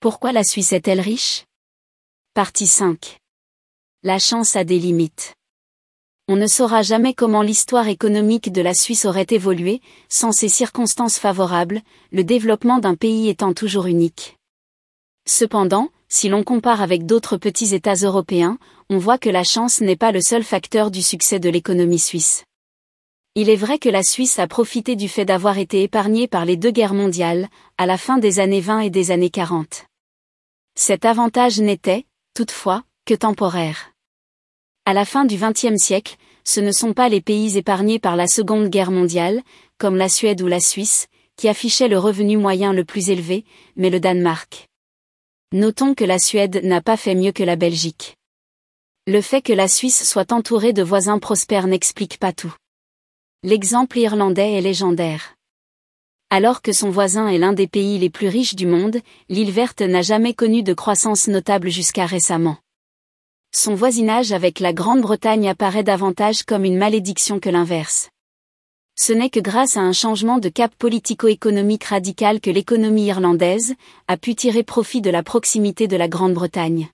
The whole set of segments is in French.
Pourquoi la Suisse est-elle riche? Partie 5. La chance a des limites. On ne saura jamais comment l'histoire économique de la Suisse aurait évolué, sans ces circonstances favorables, le développement d'un pays étant toujours unique. Cependant, si l'on compare avec d'autres petits États européens, on voit que la chance n'est pas le seul facteur du succès de l'économie suisse. Il est vrai que la Suisse a profité du fait d'avoir été épargnée par les deux guerres mondiales, à la fin des années 20 et des années 40. Cet avantage n'était, toutefois, que temporaire. À la fin du XXe siècle, ce ne sont pas les pays épargnés par la Seconde Guerre mondiale, comme la Suède ou la Suisse, qui affichaient le revenu moyen le plus élevé, mais le Danemark. Notons que la Suède n'a pas fait mieux que la Belgique. Le fait que la Suisse soit entourée de voisins prospères n'explique pas tout. L'exemple irlandais est légendaire. Alors que son voisin est l'un des pays les plus riches du monde, l'île verte n'a jamais connu de croissance notable jusqu'à récemment. Son voisinage avec la Grande-Bretagne apparaît davantage comme une malédiction que l'inverse ce n'est que grâce à un changement de cap politico-économique radical que l'économie irlandaise a pu tirer profit de la proximité de la Grande-Bretagne.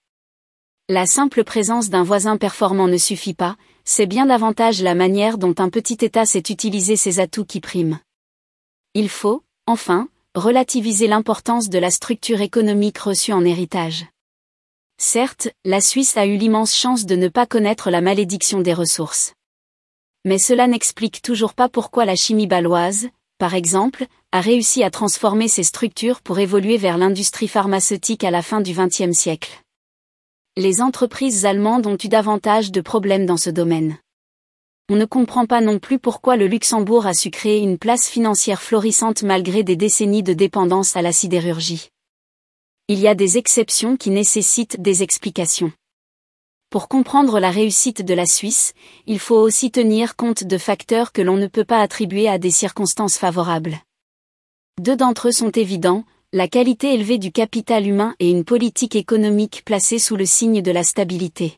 La simple présence d'un voisin performant ne suffit pas, c'est bien davantage la manière dont un petit État sait utiliser ses atouts qui priment. Il faut, enfin, relativiser l'importance de la structure économique reçue en héritage. Certes, la Suisse a eu l'immense chance de ne pas connaître la malédiction des ressources. Mais cela n'explique toujours pas pourquoi la chimie baloise, par exemple, a réussi à transformer ses structures pour évoluer vers l'industrie pharmaceutique à la fin du XXe siècle. Les entreprises allemandes ont eu davantage de problèmes dans ce domaine. On ne comprend pas non plus pourquoi le Luxembourg a su créer une place financière florissante malgré des décennies de dépendance à la sidérurgie. Il y a des exceptions qui nécessitent des explications. Pour comprendre la réussite de la Suisse, il faut aussi tenir compte de facteurs que l'on ne peut pas attribuer à des circonstances favorables. Deux d'entre eux sont évidents, la qualité élevée du capital humain et une politique économique placée sous le signe de la stabilité.